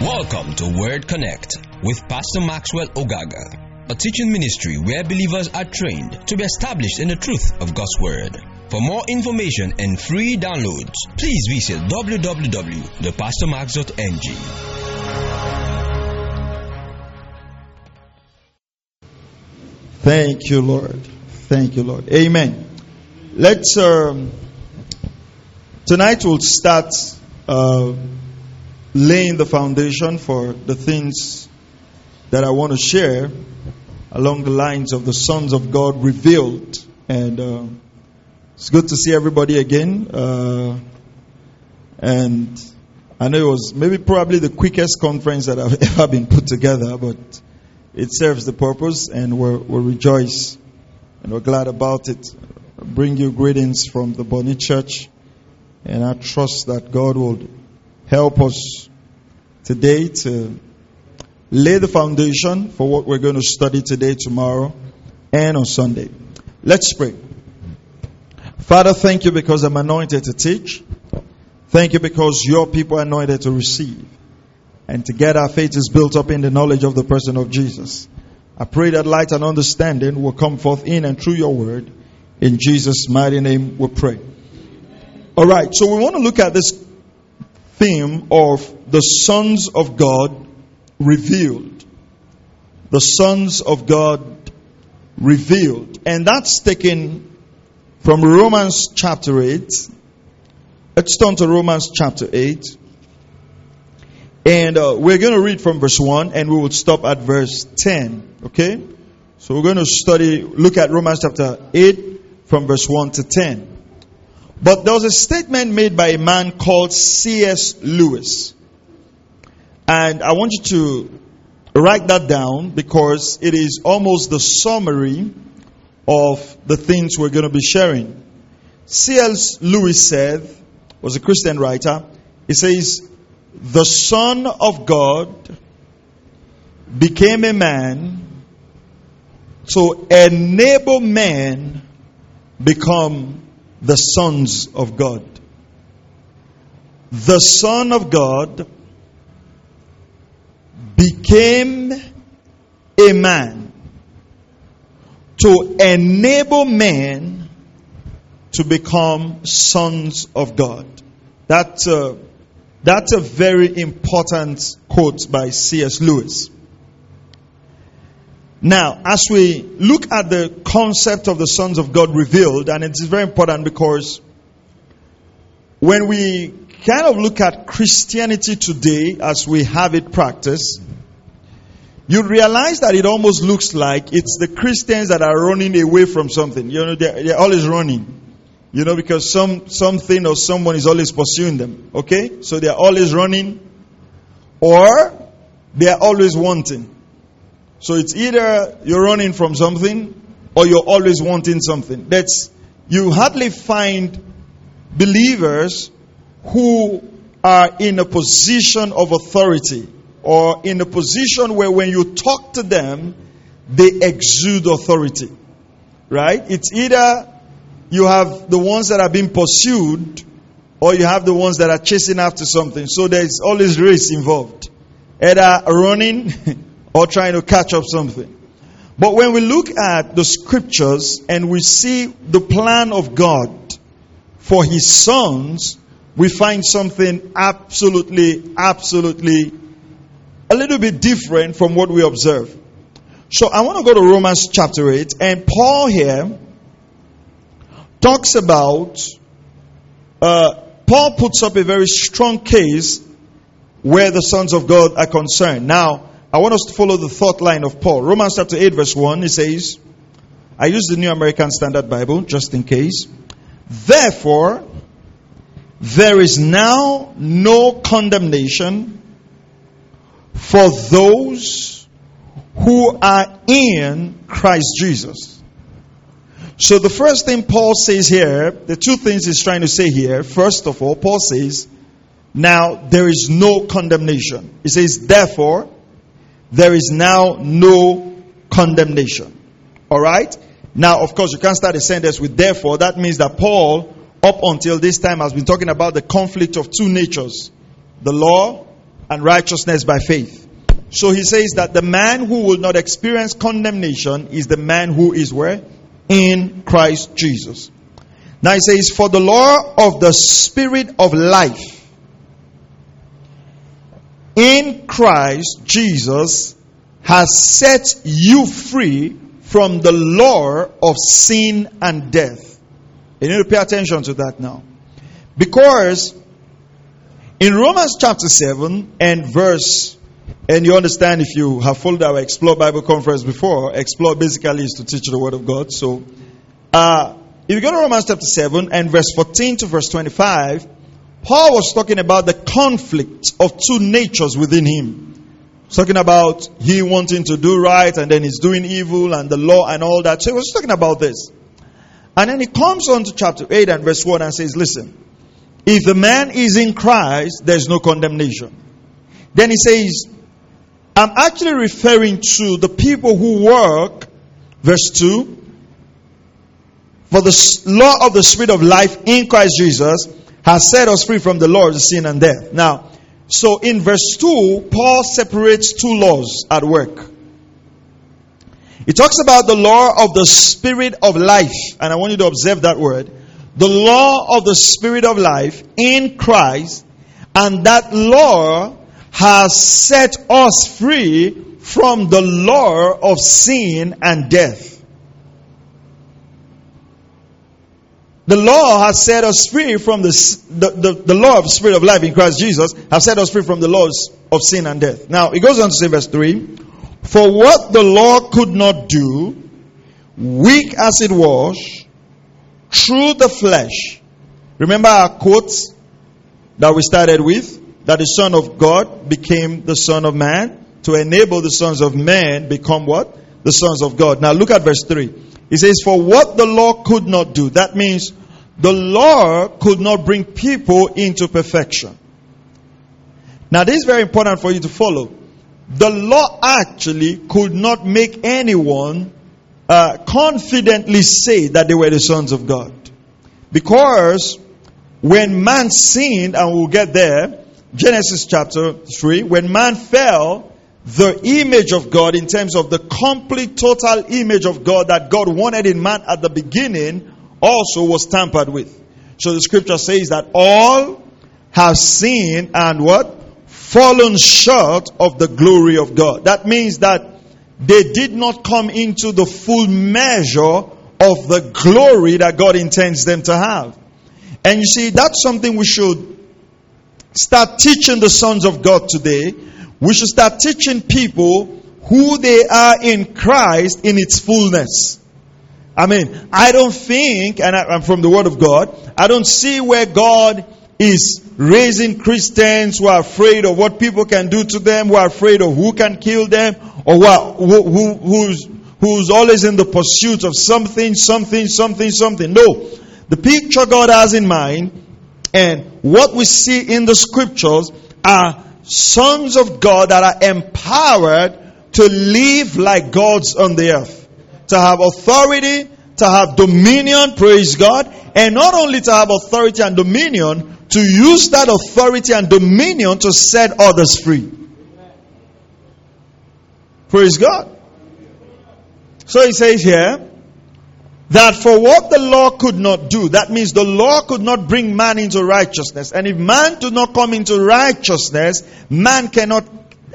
Welcome to Word Connect with Pastor Maxwell Ogaga, a teaching ministry where believers are trained to be established in the truth of God's Word. For more information and free downloads, please visit www.thepastormax.ng. Thank you, Lord. Thank you, Lord. Amen. Let's, um, tonight we'll start uh, laying the foundation for the things that I want to share along the lines of the sons of God revealed. And uh, it's good to see everybody again. Uh, and I know it was maybe probably the quickest conference that I've ever been put together, but it serves the purpose and we're, we rejoice and we're glad about it. I bring you greetings from the Bonnie Church and I trust that God will help us today to lay the foundation for what we're going to study today, tomorrow, and on Sunday. Let's pray. Father, thank you because I'm anointed to teach. Thank you because your people are anointed to receive. And together our faith is built up in the knowledge of the person of Jesus. I pray that light and understanding will come forth in and through your word. In Jesus' mighty name we pray. Alright, so we want to look at this theme of the sons of God revealed. The sons of God revealed. And that's taken from Romans chapter 8. Let's turn to Romans chapter 8. And uh, we're going to read from verse 1 and we will stop at verse 10. Okay? So we're going to study, look at Romans chapter 8 from verse 1 to 10. But there was a statement made by a man called C.S. Lewis. And I want you to write that down because it is almost the summary of the things we're going to be sharing. C.S. Lewis said, was a Christian writer, he says, the Son of God became a man to enable man become the sons of God. The Son of God became a man to enable men to become sons of God. That, uh, that's a very important quote by C.S. Lewis. Now, as we look at the concept of the sons of God revealed, and it's very important because when we kind of look at Christianity today as we have it practiced, you realize that it almost looks like it's the Christians that are running away from something. You know, they're, they're always running. You know, because some something or someone is always pursuing them. Okay? So they're always running or they're always wanting. So it's either you're running from something or you're always wanting something. That's you hardly find believers who are in a position of authority or in a position where when you talk to them, they exude authority. Right? It's either you have the ones that are being pursued or you have the ones that are chasing after something. So there's always race involved. Either running or trying to catch up something. But when we look at the scriptures and we see the plan of God for his sons, we find something absolutely, absolutely a little bit different from what we observe. So I want to go to Romans chapter 8, and Paul here talks about, uh, Paul puts up a very strong case where the sons of God are concerned. Now, I want us to follow the thought line of Paul. Romans chapter 8, verse 1, it says, I use the New American Standard Bible just in case. Therefore, there is now no condemnation for those who are in Christ Jesus. So the first thing Paul says here, the two things he's trying to say here, first of all, Paul says, now there is no condemnation. He says, therefore, there is now no condemnation. All right? Now, of course, you can't start a sentence with therefore. That means that Paul up until this time has been talking about the conflict of two natures the law and righteousness by faith. So he says that the man who will not experience condemnation is the man who is where? In Christ Jesus. Now he says, For the law of the Spirit of life in Christ Jesus has set you free from the law of sin and death. You need to pay attention to that now. Because in Romans chapter 7 and verse, and you understand if you have followed our Explore Bible conference before, Explore basically is to teach the Word of God. So, uh, if you go to Romans chapter 7 and verse 14 to verse 25, Paul was talking about the conflict of two natures within him. Talking about he wanting to do right and then he's doing evil and the law and all that. So he was talking about this. And then he comes on to chapter 8 and verse 1 and says, Listen, if the man is in Christ, there's no condemnation. Then he says, I'm actually referring to the people who work, verse 2, for the law of the Spirit of life in Christ Jesus has set us free from the law of sin and death. Now, so in verse 2, Paul separates two laws at work. He talks about the law of the Spirit of life, and I want you to observe that word. The law of the Spirit of life in Christ, and that law has set us free from the law of sin and death. The law has set us free from the, the, the, the, law of spirit of life in Christ Jesus, has set us free from the laws of sin and death. Now, it goes on to say, verse 3 For what the law could not do, weak as it was, through the flesh. Remember our quotes that we started with? That the Son of God became the Son of Man to enable the sons of man become what? The sons of God. Now look at verse 3. He says, For what the law could not do, that means the law could not bring people into perfection. Now, this is very important for you to follow. The law actually could not make anyone uh, confidently say that they were the sons of God. Because when man sinned, and we'll get there, Genesis chapter 3, when man fell, the image of God, in terms of the complete total image of God that God wanted in man at the beginning, also was tampered with. So the scripture says that all have sinned and what? Fallen short of the glory of God. That means that they did not come into the full measure of the glory that God intends them to have. And you see, that's something we should start teaching the sons of God today we should start teaching people who they are in Christ in its fullness. I mean, I don't think, and I, am from the Word of God, I don't see where God is raising Christians who are afraid of what people can do to them, who are afraid of who can kill them, or who, who who's, who's always in the pursuit of something, something, something, something. No. The picture God has in mind and what we see in the scriptures are sons of God that are empowered to live like gods on the earth, to have authority, to have dominion, praise God, and not only to have authority and dominion, to use that authority and dominion to set others free. Praise God. So he says here, that for what the law could not do, that means the law could not bring man into righteousness. And if man do not come into righteousness, man cannot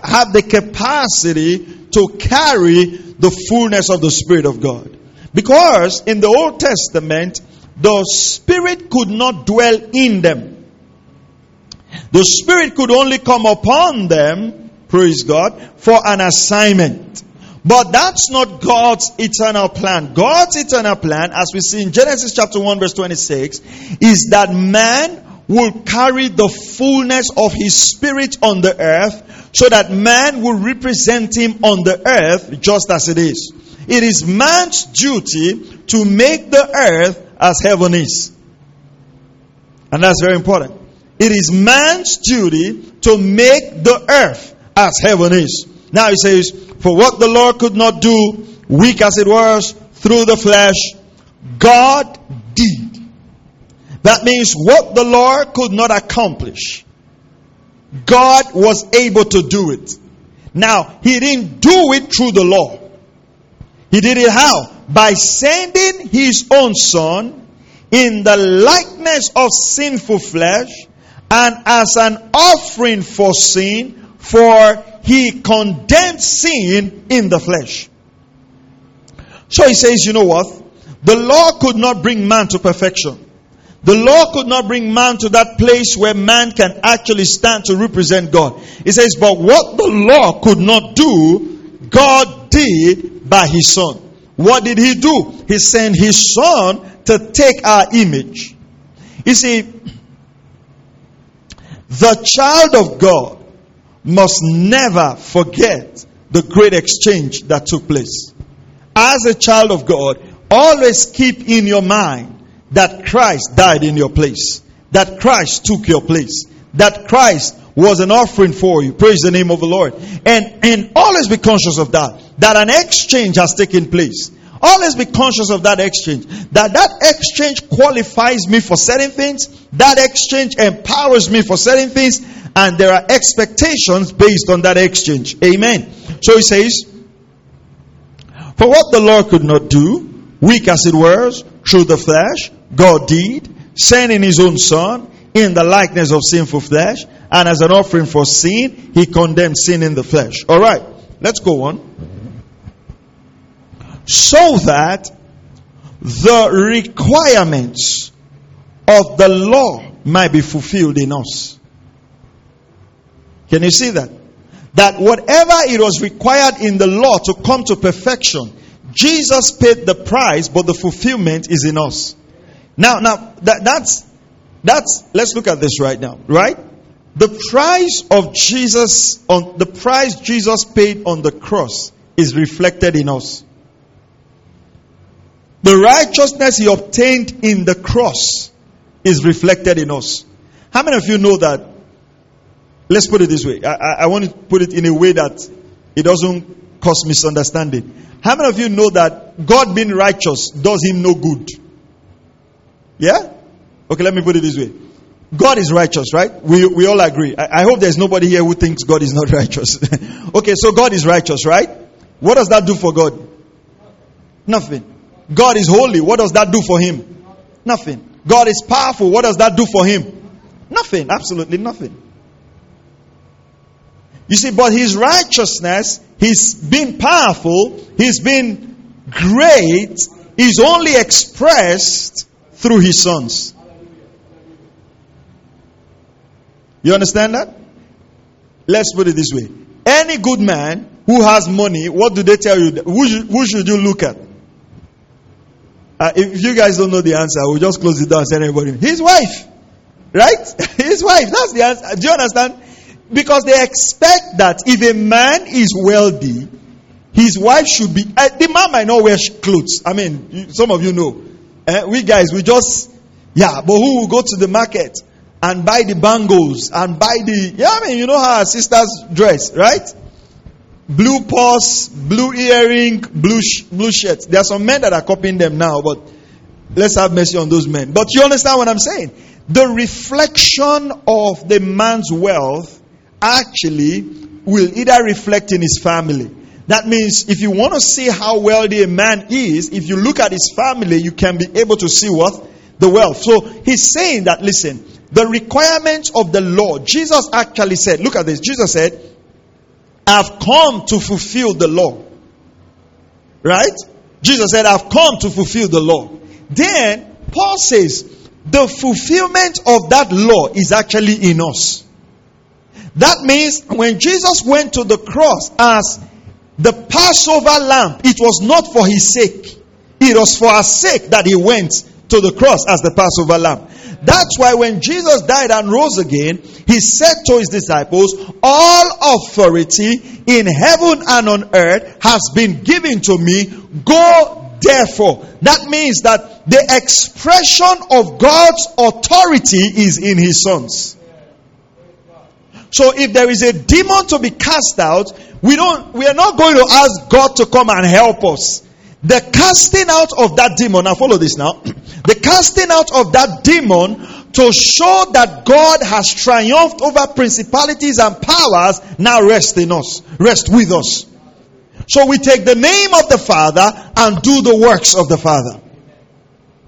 have the capacity to carry the fullness of the Spirit of God. Because in the Old Testament, the Spirit could not dwell in them. The Spirit could only come upon them, praise God, for an assignment. But that's not God's eternal plan. God's eternal plan, as we see in Genesis chapter 1 verse 26, is that man will carry the fullness of his spirit on the earth so that man will represent him on the earth just as it is. It is man's duty to make the earth as heaven is. And that's very important. It is man's duty to make the earth as heaven is. Now he says, For what the Lord could not do, weak as it was, through the flesh, God did. That means what the law could not accomplish, God was able to do it. Now, He didn't do it through the law. He did it how? By sending His own Son in the likeness of sinful flesh and as an offering for sin, for He condemned sin in the flesh. So He says, you know what? The law could not bring man to perfection. The law could not bring man to that place where man can actually stand to represent God. He says, but what the law could not do, God did by his son. What did he do? He sent his son to take our image. You see, the child of God must never forget the great exchange that took place. As a child of God, always keep in your mind that Christ died in your place, that Christ took your place, that Christ was an offering for you. Praise the name of the Lord. And, and always be conscious of that, that an exchange has taken place. Always be conscious of that exchange. That that exchange qualifies me for certain things. That exchange empowers me for certain things. And there are expectations based on that exchange. Amen. So he says, for what the Lord could not do, weak as it was, through the flesh, God did, sending his own son in the likeness of sinful flesh, and as an offering for sin, he condemned sin in the flesh. All right, let's go on. So that the requirements of the law might be fulfilled in us. Can you see that? That whatever it was required in the law to come to perfection, Jesus paid the price, but the fulfillment is in us. Now, now that, that's that's let's look at this right now, right? The price of Jesus on the price Jesus paid on the cross is reflected in us. The righteousness he obtained in the cross is reflected in us. How many of you know that? Let's put it this way. I, I, I want to put it in a way that it doesn't cause misunderstanding. How many of you know that God being righteous does him no good? Yeah? Okay, let me put it this way. God is righteous, right? We, we all agree. I, I hope there's nobody here who thinks God is not righteous. okay, so God is righteous, right? What does that do for God? Nothing. God is holy. What does that do for him? Nothing. God is powerful. What does that do for him? Nothing. Absolutely nothing. You see, but his righteousness, his being powerful, his being great, is only expressed through his sons. You understand that? Let's put it this way. Any good man who has money, what do they tell you? Who who should you look at? Uh, if you guys don't know the answer, we'll just close the door and send everybody. His wife. Right? His wife. That's the answer. Do you understand? Because they expect that if a man is wealthy, his wife should be. Uh, the man might not wear clothes. I mean, some of you know. Uh, we guys, we just. Yeah, but who will go to the market and buy the bangles and buy the. Yeah, I mean, you know how our sisters dress, right? Blue purse, blue earring, blue, sh- blue shirts. There are some men that are copying them now, but let's have mercy on those men. But you understand what I'm saying? The reflection of the man's wealth actually will either reflect in his family. That means if you want to see how wealthy a man is, if you look at his family, you can be able to see what? The wealth. So he's saying that, listen, the requirements of the law, Jesus actually said, look at this. Jesus said, I've come to fulfill the law. Right? Jesus said, I've come to fulfill the law. Then Paul says, the fulfillment of that law is actually in us. That means when Jesus went to the cross as the Passover lamb, it was not for his sake. It was for our sake that he went to the cross as the Passover lamb. That's why when Jesus died and rose again, he said to his disciples, All authority in heaven and on earth has been given to me. Go therefore. That means that the expression of God's authority is in his sons. So if there is a demon to be cast out, we don't we are not going to ask God to come and help us. The casting out of that demon, now follow this now. The casting out of that demon to show that God has triumphed over principalities and powers now rest in us, rest with us. So we take the name of the Father and do the works of the Father.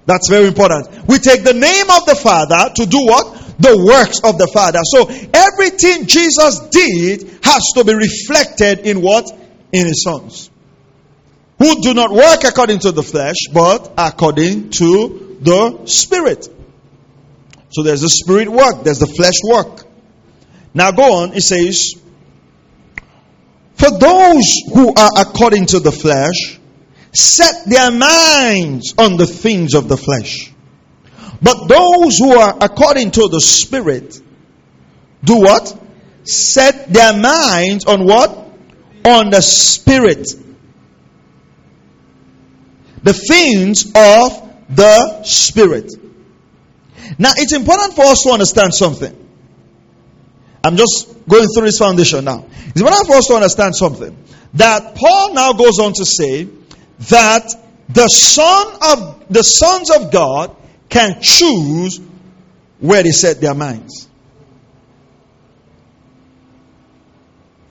That's very important. We take the name of the Father to do what? The works of the Father. So everything Jesus did has to be reflected in what? In his sons. Who do not work according to the flesh, but according to the Spirit. So there's the spirit work, there's the flesh work. Now go on, it says, For those who are according to the flesh, set their minds on the things of the flesh. But those who are according to the Spirit, do what? Set their minds on what? On the Spirit. The things of the Spirit. Now, it's important for us to understand something. I'm just going through this foundation now. It's important for us to understand something. That Paul now goes on to say that the son of the sons of God can choose where they set their minds.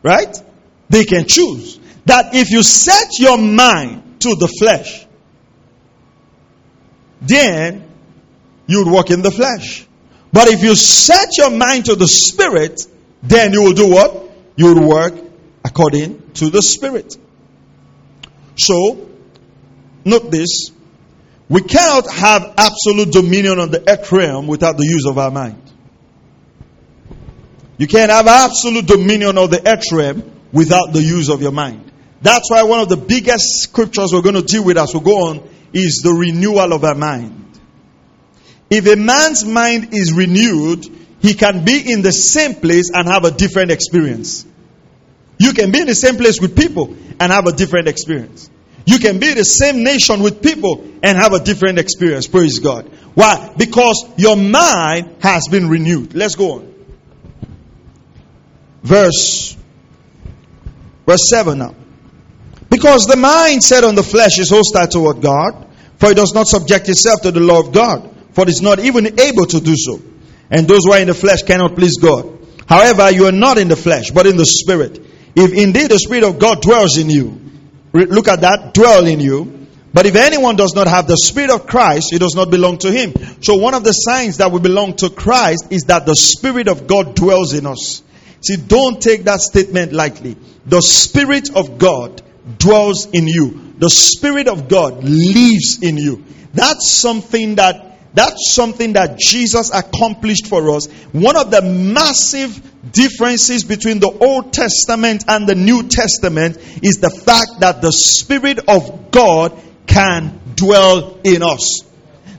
Right? They can choose. That if you set your mind to the flesh, then you would walk in the flesh. But if you set your mind to the Spirit, then you will do what? You will work according to the Spirit. So, note this. We cannot have absolute dominion on the earth realm without the use of our mind. You can't have absolute dominion of the earth realm without the use of your mind. That's why one of the biggest scriptures we're going to deal with as we go on is the renewal of our mind. If a man's mind is renewed, he can be in the same place and have a different experience. You can be in the same place with people and have a different experience. You can be in the same nation with people and have a different experience. Praise God. Why? Because your mind has been renewed. Let's go on. Verse verse 7 now. Because the mind set on the flesh is hostile toward God, for it does not subject itself to the law of God for it is not even able to do so. And those who are in the flesh cannot please God. However, you are not in the flesh, but in the spirit. If indeed the spirit of God dwells in you, look at that, dwell in you. But if anyone does not have the spirit of Christ, he does not belong to him. So one of the signs that we belong to Christ is that the spirit of God dwells in us. See, don't take that statement lightly. The spirit of God dwells in you. The spirit of God lives in you. That's something that that's something that Jesus accomplished for us. One of the massive differences between the Old Testament and the New Testament is the fact that the Spirit of God can dwell in us.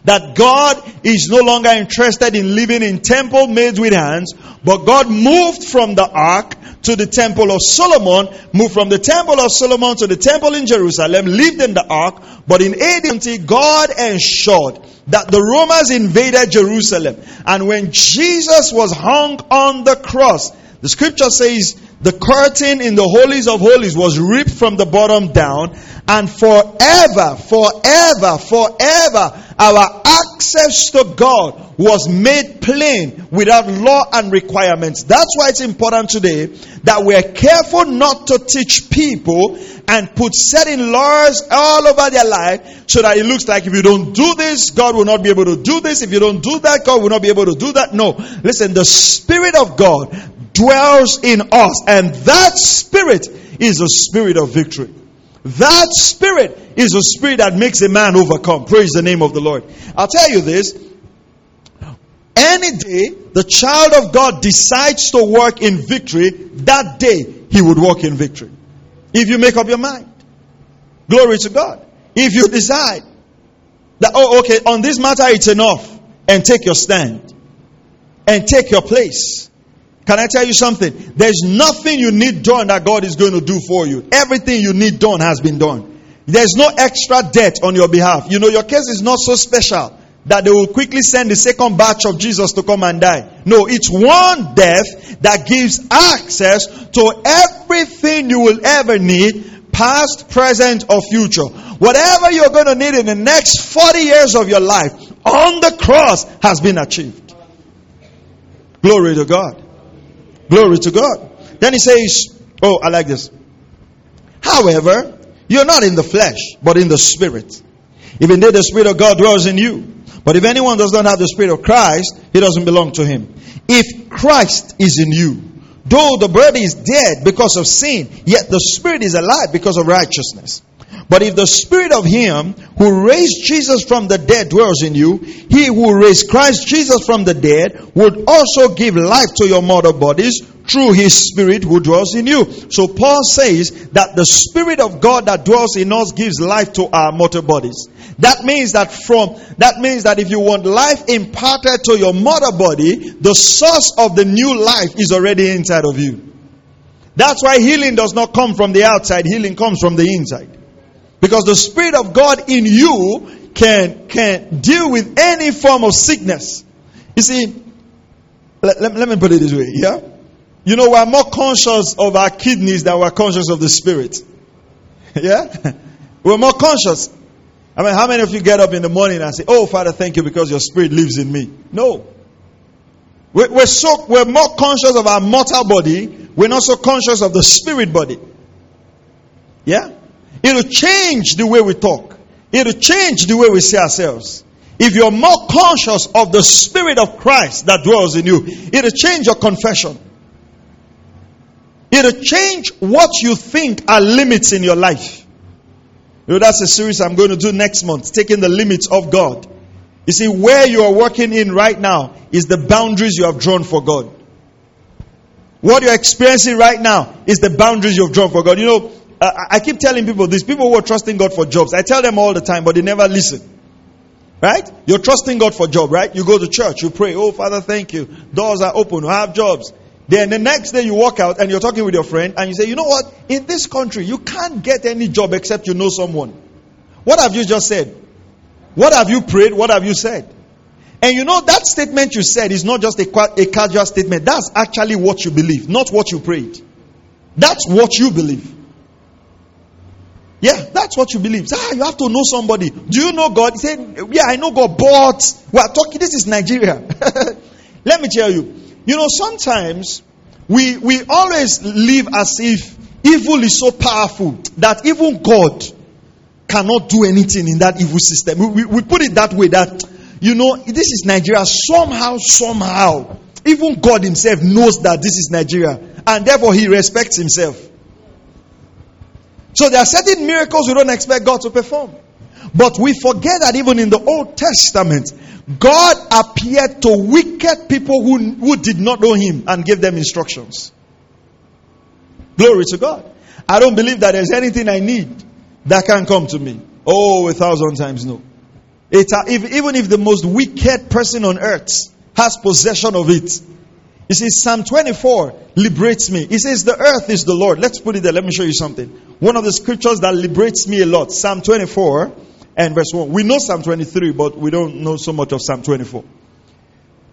That God is no longer interested in living in temple made with hands, but God moved from the ark to the temple of Solomon, moved from the temple of Solomon to the temple in Jerusalem, lived in the ark, but in AD, God ensured that the Romans invaded Jerusalem. And when Jesus was hung on the cross, the scripture says the curtain in the holies of holies was ripped from the bottom down, and forever, forever, forever, our access to God was made plain without law and requirements. That's why it's important today that we're careful not to teach people and put certain laws all over their life so that it looks like if you don't do this, God will not be able to do this. If you don't do that, God will not be able to do that. No. Listen, the Spirit of God dwells in us, and that Spirit is a spirit of victory. That spirit is a spirit that makes a man overcome. Praise the name of the Lord. I'll tell you this. Any day the child of God decides to work in victory, that day he would walk in victory. If you make up your mind. Glory to God. If you decide that, oh, okay, on this matter it's enough, and take your stand, and take your place, can I tell you something? There's nothing you need done that God is going to do for you. Everything you need done has been done. There's no extra debt on your behalf. You know, your case is not so special that they will quickly send the second batch of Jesus to come and die. No, it's one death that gives access to everything you will ever need, past, present, or future. Whatever you're going to need in the next 40 years of your life, on the cross has been achieved. Glory to God. Glory to God. Then he says, Oh, I like this. However, you're not in the flesh, but in the spirit. Even though the spirit of God dwells in you. But if anyone does not have the spirit of Christ, he doesn't belong to him. If Christ is in you, though the body is dead because of sin, yet the spirit is alive because of righteousness. But if the spirit of him who raised Jesus from the dead dwells in you, he who raised Christ Jesus from the dead would also give life to your mortal bodies through his spirit who dwells in you. So Paul says that the spirit of God that dwells in us gives life to our mortal bodies. That means that from that means that if you want life imparted to your mortal body, the source of the new life is already inside of you. That's why healing does not come from the outside, healing comes from the inside. Because the Spirit of God in you can, can deal with any form of sickness. You see, let, let, let me put it this way, yeah? You know, we're more conscious of our kidneys than we're conscious of the Spirit. Yeah? We're more conscious. I mean, how many of you get up in the morning and say, Oh, Father, thank you because your Spirit lives in me? No. We're, we're so, we're more conscious of our mortal body. We're not so conscious of the spirit body. Yeah? It'll change the way we talk. It'll change the way we see ourselves. If you're more conscious of the Spirit of Christ that dwells in you, it'll change your confession. It'll change what you think are limits in your life. You know, that's a series I'm going to do next month, taking the limits of God. You see, where you are working in right now is the boundaries you have drawn for God. What you're experiencing right now is the boundaries you've drawn for God. You know, I keep telling people this people who are trusting God for jobs, I tell them all the time, but they never listen. Right? You're trusting God for job, right? You go to church, you pray, oh Father, thank you. Doors are open, I have jobs. Then the next day you walk out and you're talking with your friend and you say, you know what? In this country, you can't get any job except you know someone. What have you just said? What have you prayed? What have you said? And you know that statement you said is not just a, a casual statement. That's actually what you believe, not what you prayed. That's what you believe. That's what you believe. Ah, you have to know somebody. Do you know God? He said, Yeah, I know God, but we are talking. This is Nigeria. Let me tell you. You know, sometimes we we always live as if evil is so powerful that even God cannot do anything in that evil system. We, we, we put it that way that you know this is Nigeria. Somehow, somehow, even God Himself knows that this is Nigeria, and therefore He respects Himself. So there are certain miracles we don't expect God to perform. But we forget that even in the Old Testament, God appeared to wicked people who, who did not know Him and gave them instructions. Glory to God. I don't believe that there's anything I need that can come to me. Oh, a thousand times no. It, if, even if the most wicked person on earth has possession of it, you see, Psalm 24 liberates me. He says, The earth is the Lord. Let's put it there. Let me show you something. One of the scriptures that liberates me a lot Psalm 24 and verse 1. We know Psalm 23, but we don't know so much of Psalm 24.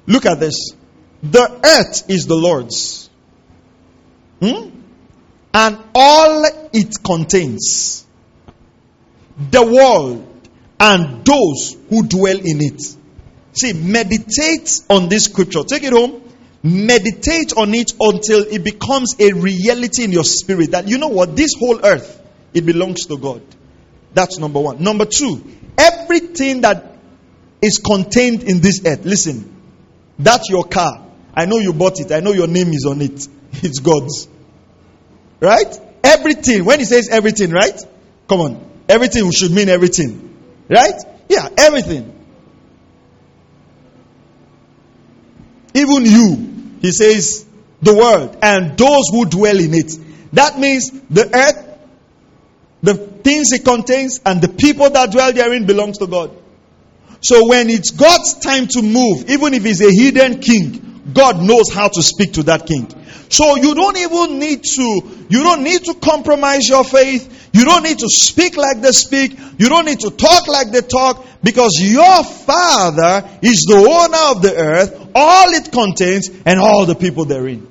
Look at this. The earth is the Lord's. Hmm? And all it contains. The world and those who dwell in it. See, meditate on this scripture. Take it home Meditate on it until it becomes a reality in your spirit that you know what, this whole earth, it belongs to God. That's number one. Number two, everything that is contained in this earth, listen, that's your car. I know you bought it, I know your name is on it. It's God's. Right? Everything. When he says everything, right? Come on. Everything should mean everything. Right? Yeah, everything. Even you, he says, the world and those who dwell in it. That means the earth, the things it contains, and the people that dwell therein belongs to God. So when it's God's time to move, even if he's a hidden king, God knows how to speak to that king. So you don't even need to, you don't need to compromise your faith. You don't need to speak like they speak. You don't need to talk like they talk because your father is the owner of the earth, all it contains, and all the people therein.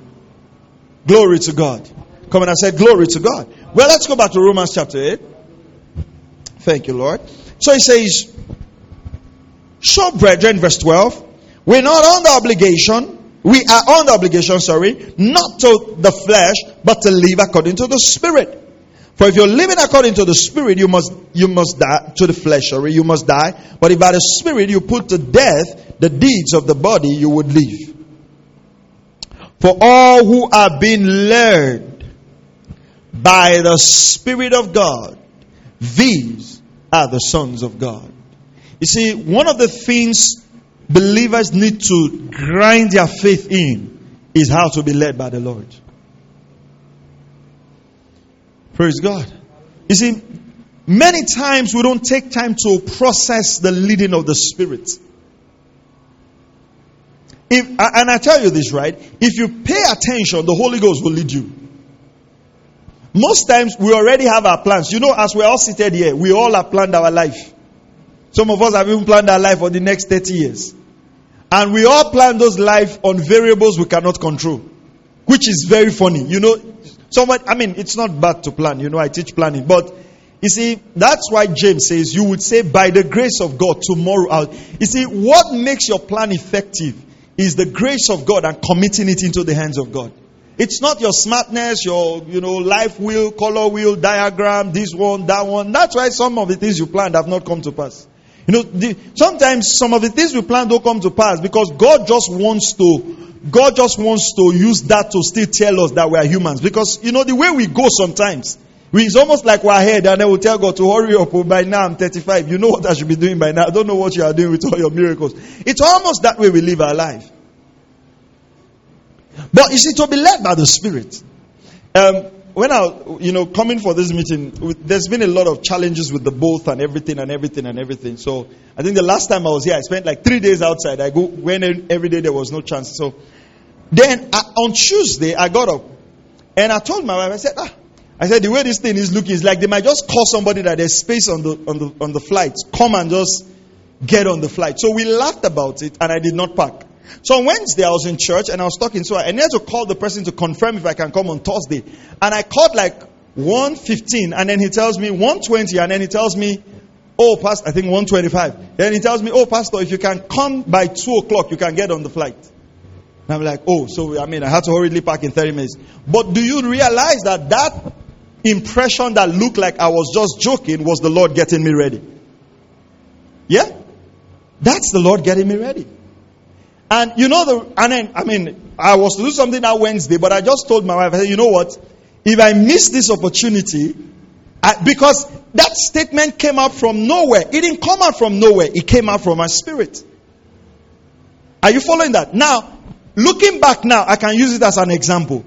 Glory to God. Come and I said, Glory to God. Well, let's go back to Romans chapter 8. Thank you, Lord. So he says, So, brethren, verse 12, we're not under obligation. We are under obligation, sorry, not to the flesh, but to live according to the Spirit. For if you're living according to the Spirit, you must you must die to the flesh, sorry, you must die. But if by the Spirit you put to death the deeds of the body, you would live. For all who are being led by the Spirit of God, these are the sons of God. You see, one of the things believers need to grind their faith in is how to be led by the Lord. Praise God. You see, many times we don't take time to process the leading of the Spirit. If, and I tell you this, right? If you pay attention, the Holy Ghost will lead you. Most times we already have our plans. You know, as we're all seated here, we all have planned our life. Some of us have even planned our life for the next 30 years. And we all plan those life on variables we cannot control. Which is very funny. You know, someone, I mean, it's not bad to plan. You know, I teach planning. But, you see, that's why James says, you would say, by the grace of God, tomorrow out. You see, what makes your plan effective is the grace of God and committing it into the hands of God. It's not your smartness, your, you know, life wheel, color wheel, diagram, this one, that one. That's why some of the things you planned have not come to pass. You know, the, sometimes some of the things we plan don't come to pass because God just wants to, God just wants to use that to still tell us that we are humans. Because, you know, the way we go sometimes, we, it's almost like we're ahead and then we tell God to hurry up. Oh, by now I'm 35. You know what I should be doing by now. I don't know what you are doing with all your miracles. It's almost that way we live our life. But you see, to be led by the Spirit. Um, when I, you know, coming for this meeting, there's been a lot of challenges with the both and everything and everything and everything. So I think the last time I was here, I spent like three days outside. I go when every day there was no chance. So then I, on Tuesday I got up and I told my wife, I said, ah, I said the way this thing is looking is like they might just call somebody that there's space on the on the on the flight, come and just get on the flight. So we laughed about it and I did not pack. So on Wednesday, I was in church and I was talking. So I needed to call the person to confirm if I can come on Thursday. And I called like 115 and then he tells me 120 and then he tells me, oh, Pastor, I think 125. Then he tells me, oh, Pastor, if you can come by 2 o'clock, you can get on the flight. And I'm like, oh, so I mean, I had to hurriedly pack in 30 minutes. But do you realize that that impression that looked like I was just joking was the Lord getting me ready? Yeah? That's the Lord getting me ready. And you know the and then I mean I was to do something that Wednesday, but I just told my wife, I said, you know what? If I miss this opportunity, I, because that statement came out from nowhere. It didn't come out from nowhere. It came out from my spirit. Are you following that? Now, looking back now, I can use it as an example.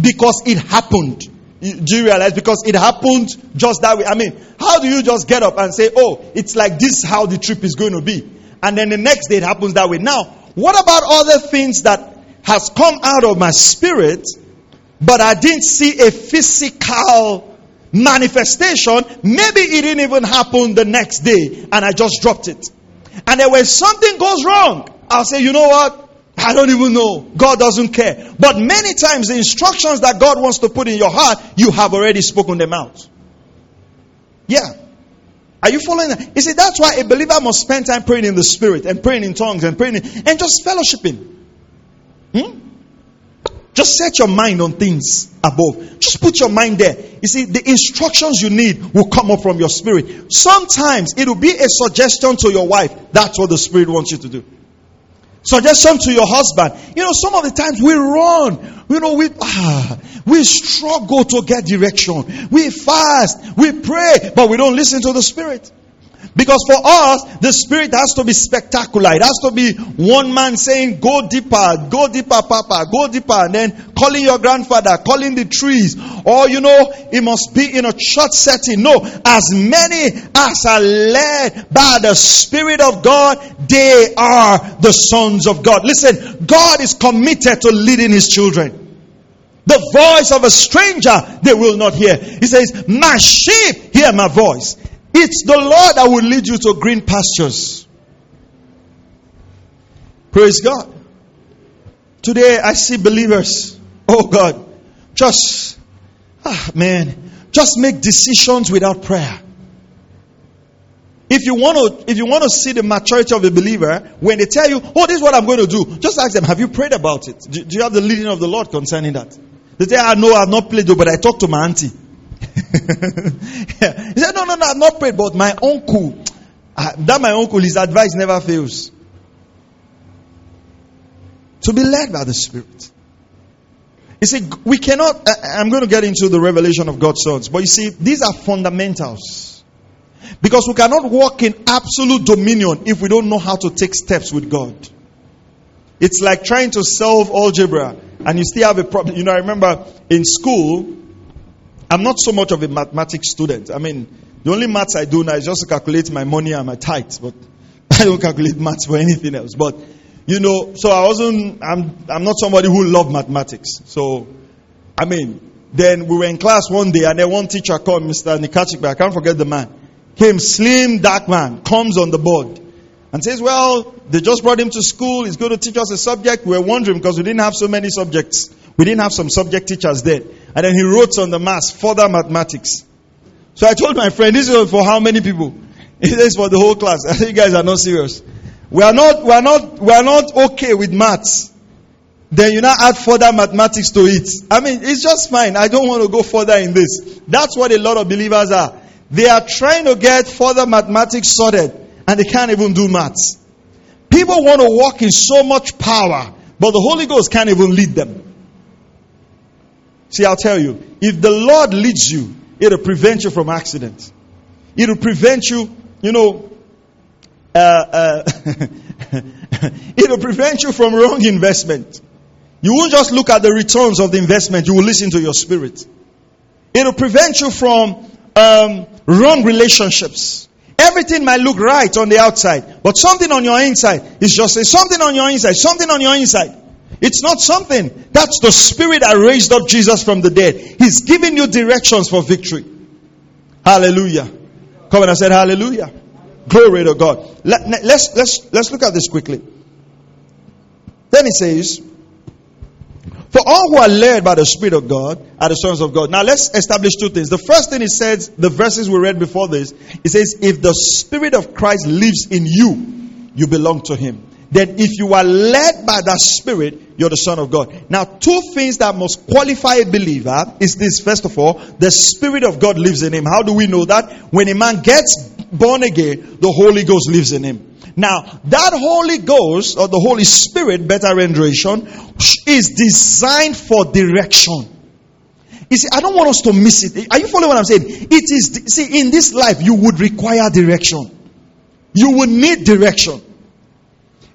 Because it happened. Do you realize? Because it happened just that way. I mean, how do you just get up and say, oh, it's like this how the trip is going to be? And then the next day it happens that way. Now, what about other things that has come out of my spirit, but I didn't see a physical manifestation? Maybe it didn't even happen the next day and I just dropped it. And then when something goes wrong, I'll say, you know what? I don't even know. God doesn't care. But many times the instructions that God wants to put in your heart, you have already spoken them out. Yeah. Are you following that? You see, that's why a believer must spend time praying in the spirit and praying in tongues and praying in, and just fellowshipping. Hmm? Just set your mind on things above. Just put your mind there. You see, the instructions you need will come up from your spirit. Sometimes it will be a suggestion to your wife. That's what the spirit wants you to do. Suggestion to your husband. You know, some of the times we run. You know, we ah, we struggle to get direction. We fast, we pray, but we don't listen to the Spirit. Because for us, the spirit has to be spectacular. It has to be one man saying, go deeper, go deeper, papa, go deeper, and then calling your grandfather, calling the trees. Or, you know, it must be in a church setting. No, as many as are led by the Spirit of God, they are the sons of God. Listen, God is committed to leading his children. The voice of a stranger they will not hear. He says, My sheep hear my voice. It's the Lord that will lead you to green pastures. Praise God. Today I see believers. Oh God. Just, ah, man. Just make decisions without prayer. If you want to, if you want to see the maturity of a believer, when they tell you, "Oh, this is what I'm going to do," just ask them, "Have you prayed about it? Do, do you have the leading of the Lord concerning that?" They say, "I know I've not prayed, but I talked to my auntie." He said, "No, no, no, I've not prayed, but my uncle, uh, that my uncle, his advice never fails." To be led by the Spirit. You see, we cannot, I'm going to get into the revelation of God's sons, but you see, these are fundamentals. Because we cannot walk in absolute dominion if we don't know how to take steps with God. It's like trying to solve algebra and you still have a problem. You know, I remember in school, I'm not so much of a mathematics student. I mean, the only maths I do now is just to calculate my money and my tithes, but I don't calculate maths for anything else. But you know, so I wasn't, I'm, I'm not somebody who loved mathematics. So, I mean, then we were in class one day and then one teacher called Mr. Nikachik, but I can't forget the man. Came slim, dark man, comes on the board and says, well, they just brought him to school. He's going to teach us a subject. We were wondering because we didn't have so many subjects. We didn't have some subject teachers there. And then he wrote on the mass, further mathematics. So I told my friend, this is for how many people? He says for the whole class. I said, you guys are not serious. We are not, we are not, we are not okay with maths. Then you now add further mathematics to it. I mean, it's just fine. I don't want to go further in this. That's what a lot of believers are. They are trying to get further mathematics sorted and they can't even do maths. People want to walk in so much power, but the Holy Ghost can't even lead them. See, I'll tell you, if the Lord leads you, it'll prevent you from accidents. It'll prevent you, you know, uh, uh, it'll prevent you from wrong investment. You won't just look at the returns of the investment, you will listen to your spirit. It'll prevent you from um, wrong relationships. Everything might look right on the outside, but something on your inside is just something on your inside, something on your inside. It's not something. That's the spirit that raised up Jesus from the dead. He's giving you directions for victory. Hallelujah. Come on, I said hallelujah. Glory to God. Let, let's, let's, let's look at this quickly. Then he says, For all who are led by the Spirit of God are the sons of God. Now let's establish two things. The first thing he says, the verses we read before this, he says, If the Spirit of Christ lives in you, you belong to him. Then if you are led by that Spirit, you're the Son of God. Now, two things that must qualify a believer is this. First of all, the Spirit of God lives in him. How do we know that? When a man gets born again, the Holy Ghost lives in him. Now, that Holy Ghost, or the Holy Spirit, better rendition, is designed for direction. You see, I don't want us to miss it. Are you following what I'm saying? It is, see, in this life, you would require direction. You would need direction.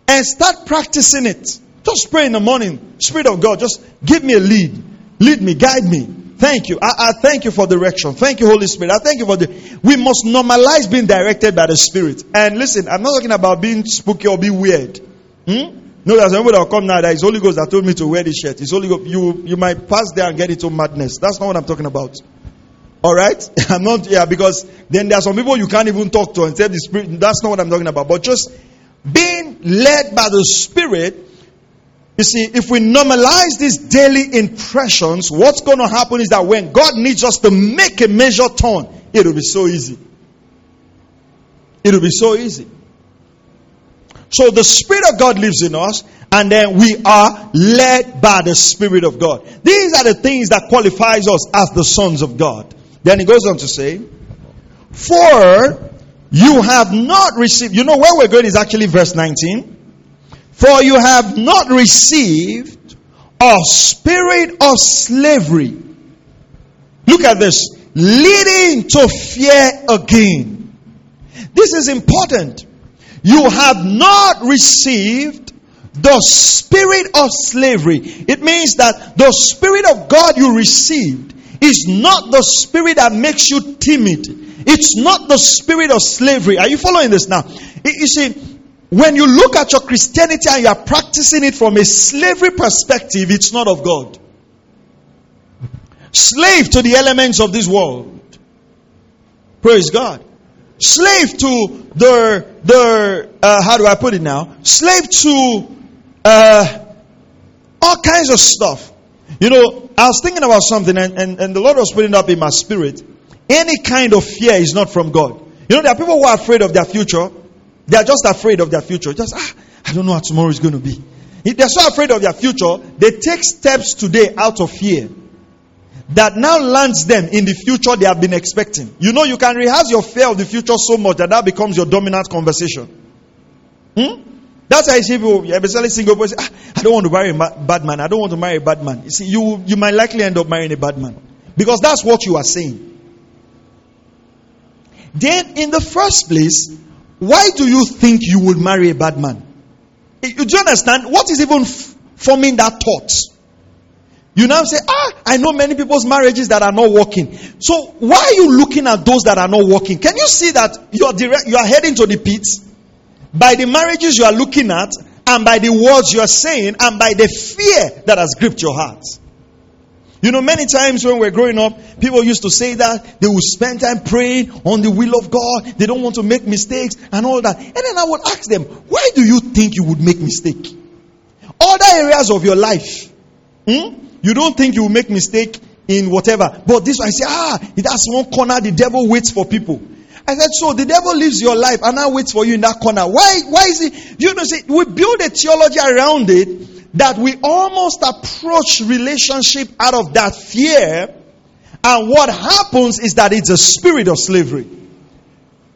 And start practicing it. Just pray in the morning. Spirit of God, just give me a lead. Lead me, guide me. Thank you. I, I, thank you for direction. Thank you, Holy Spirit. I thank you for the. We must normalize being directed by the Spirit. And listen, I'm not talking about being spooky or be weird. Hmm? No, there's somebody that will come now that is Holy Ghost that told me to wear this shirt. It's Holy Ghost. You, you might pass there and get into madness. That's not what I'm talking about. All right? I'm not, yeah, because then there are some people you can't even talk to and say the Spirit. That's not what I'm talking about. But just being led by the Spirit you see, if we normalize these daily impressions, what's going to happen is that when God needs us to make a major turn, it'll be so easy. It'll be so easy. So the Spirit of God lives in us, and then we are led by the Spirit of God. These are the things that qualifies us as the sons of God. Then he goes on to say, For you have not received, you know where we're going is actually verse 19. For you have not received a spirit of slavery. Look at this. Leading to fear again. This is important. You have not received the spirit of slavery. It means that the spirit of God you received is not the spirit that makes you timid. It's not the spirit of slavery. Are you following this now? You see, when you look at your Christianity and you are practicing it from a slavery perspective, it's not of God. Slave to the elements of this world. Praise God. Slave to the, the uh, how do I put it now? Slave to uh, all kinds of stuff. You know, I was thinking about something and, and, and the Lord was putting up in my spirit. Any kind of fear is not from God. You know, there are people who are afraid of their future. They are just afraid of their future. Just, ah, I don't know how tomorrow is going to be. They're so afraid of their future, they take steps today out of fear that now lands them in the future they have been expecting. You know, you can rehearse your fear of the future so much that that becomes your dominant conversation. Hmm? That's why you see people, especially single boys, ah, I don't want to marry a bad man. I don't want to marry a bad man. You see, you, you might likely end up marrying a bad man. Because that's what you are saying. Then, in the first place, why do you think you would marry a bad man? You, do you understand? What is even f- forming that thought? You now say, ah, I know many people's marriages that are not working. So why are you looking at those that are not working? Can you see that you are direct, you are heading to the pit by the marriages you are looking at, and by the words you are saying, and by the fear that has gripped your heart? You know, many times when we're growing up, people used to say that they will spend time praying on the will of God. They don't want to make mistakes and all that. And then I would ask them, why do you think you would make mistake? Other areas of your life, hmm? you don't think you will make mistake in whatever. But this I say, ah, that's one corner the devil waits for people. I said, so the devil lives your life and now waits for you in that corner. Why, why is it? You know, see, we build a theology around it that we almost approach relationship out of that fear. And what happens is that it's a spirit of slavery.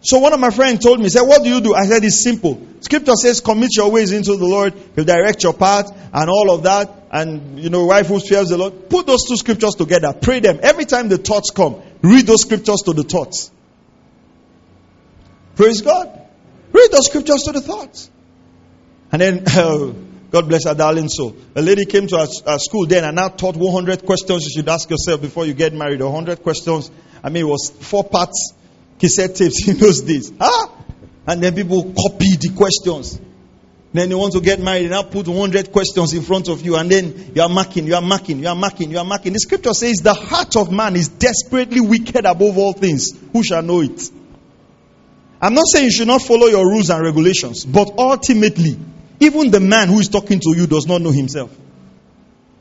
So one of my friends told me, said, what do you do? I said, it's simple. Scripture says, commit your ways into the Lord. He'll direct your path and all of that. And, you know, wife who fears the Lord. Put those two scriptures together. Pray them. Every time the thoughts come, read those scriptures to the thoughts. Praise God. Read those scriptures to the thoughts. And then, uh, God bless her darling soul. A lady came to our, our school then and now taught 100 questions you should ask yourself before you get married. 100 questions. I mean, it was four parts cassette tapes in those days. Ah! And then people copy the questions. Then you want to get married, and now put 100 questions in front of you, and then you are marking, you are marking, you are marking, you are marking. The scripture says, The heart of man is desperately wicked above all things. Who shall know it? I'm not saying you should not follow your rules and regulations, but ultimately, even the man who is talking to you does not know himself.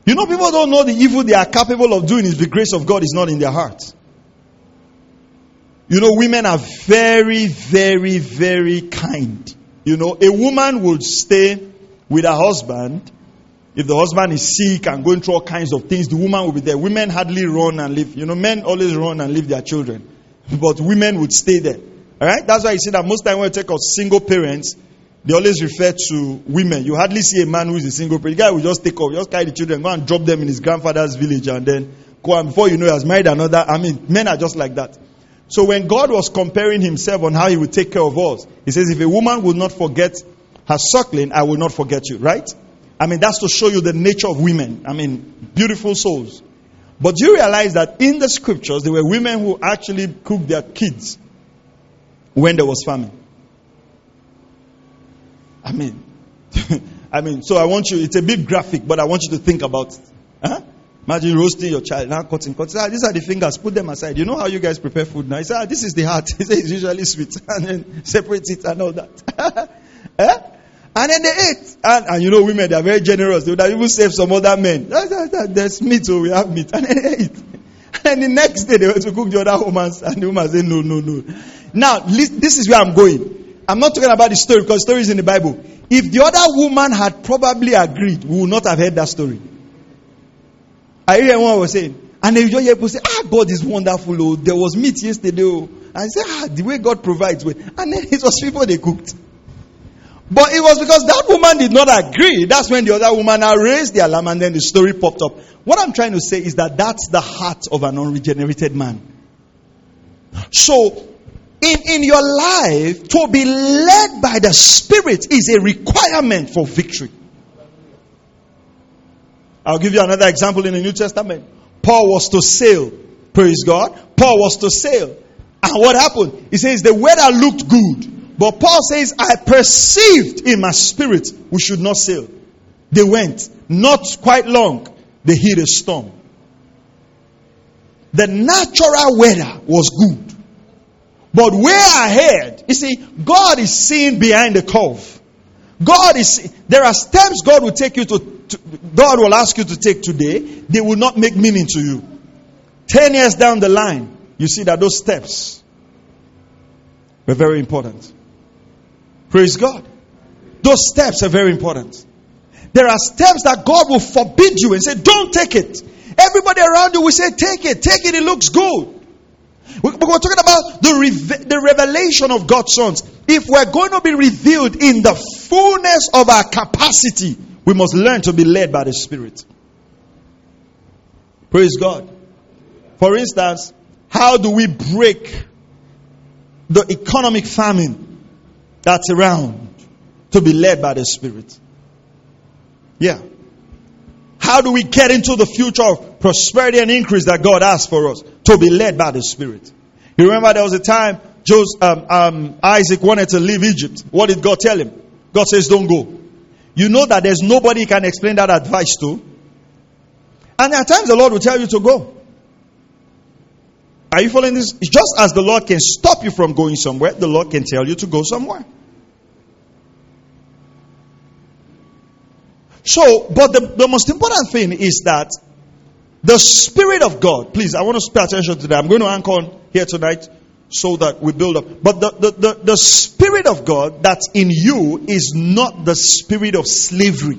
You know, people don't know the evil they are capable of doing is the grace of God is not in their hearts. You know, women are very, very, very kind. You know, a woman would stay with her husband. If the husband is sick and going through all kinds of things, the woman will be there. Women hardly run and leave. You know, men always run and leave their children. But women would stay there. Alright? That's why you see that most time when you take out single parents, they always refer to women. You hardly see a man who is a single parent. The guy will just take off, just carry the children, go and drop them in his grandfather's village, and then go and before you know he has married another. I mean, men are just like that. So when God was comparing himself on how he would take care of us, he says, if a woman will not forget her suckling, I will not forget you, right? I mean, that's to show you the nature of women. I mean, beautiful souls. But you realize that in the scriptures, there were women who actually cooked their kids when there was famine. I mean, I mean, so I want you, it's a bit graphic, but I want you to think about it. Huh? Imagine roasting your child, now cutting, cutting. Ah, these are the fingers, put them aside. You know how you guys prepare food now? He said, ah, this is the heart. He said, it's usually sweet. And then separate it and all that. eh? And then they ate. And, and, you know, women, they are very generous. They would have even saved some other men. There's meat, so we have meat. And then they ate. And the next day, they went to cook the other woman. And the woman said, no, no, no. Now, this is where I'm going. I'm not talking about the story because the story is in the Bible. If the other woman had probably agreed, we would not have heard that story. I hear what I was saying. And then you just hear people say, ah, God is wonderful. Oh, there was meat yesterday. Oh. I said, ah, the way God provides. And then it was people they cooked. But it was because that woman did not agree. That's when the other woman raised the alarm and then the story popped up. What I'm trying to say is that that's the heart of an unregenerated man. So in, in your life, to be led by the Spirit is a requirement for victory. I'll give you another example in the New Testament. Paul was to sail. Praise God. Paul was to sail. And what happened? He says the weather looked good. But Paul says, I perceived in my spirit we should not sail. They went. Not quite long. They hit a storm. The natural weather was good. But way ahead, you see, God is seeing behind the curve. God is, there are steps God will take you to, to, God will ask you to take today. They will not make meaning to you. Ten years down the line, you see that those steps They're very important. Praise God. Those steps are very important. There are steps that God will forbid you and say, don't take it. Everybody around you will say, take it, take it, it looks good. We're talking about the, the revelation of God's sons. If we're going to be revealed in the fullness of our capacity, we must learn to be led by the Spirit. Praise God. For instance, how do we break the economic famine that's around to be led by the Spirit? Yeah. How do we get into the future of prosperity and increase that God has for us? To be led by the Spirit. You remember there was a time Joseph, um, um, Isaac wanted to leave Egypt. What did God tell him? God says, Don't go. You know that there's nobody can explain that advice to. And at times the Lord will tell you to go. Are you following this? Just as the Lord can stop you from going somewhere, the Lord can tell you to go somewhere. So, but the, the most important thing is that the Spirit of God, please, I want to pay attention to that. I'm going to anchor on here tonight so that we build up. But the, the, the, the Spirit of God that's in you is not the spirit of slavery.